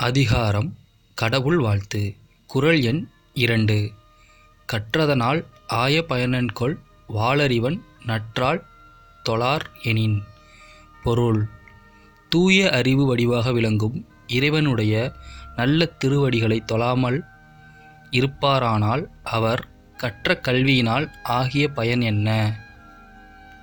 அதிகாரம் கடவுள் வாழ்த்து. குறள் எண் இரண்டு. கற்றதனால் ஆய பயனன்கொள் வாளறிவன் நற்றால் தொழார் எனின். பொருள். தூய அறிவு வடிவாக விளங்கும் இறைவனுடைய நல்ல திருவடிகளை தொழாமல் இருப்பாரானால் அவர் கற்ற கல்வியினால் ஆகிய பயன் என்ன?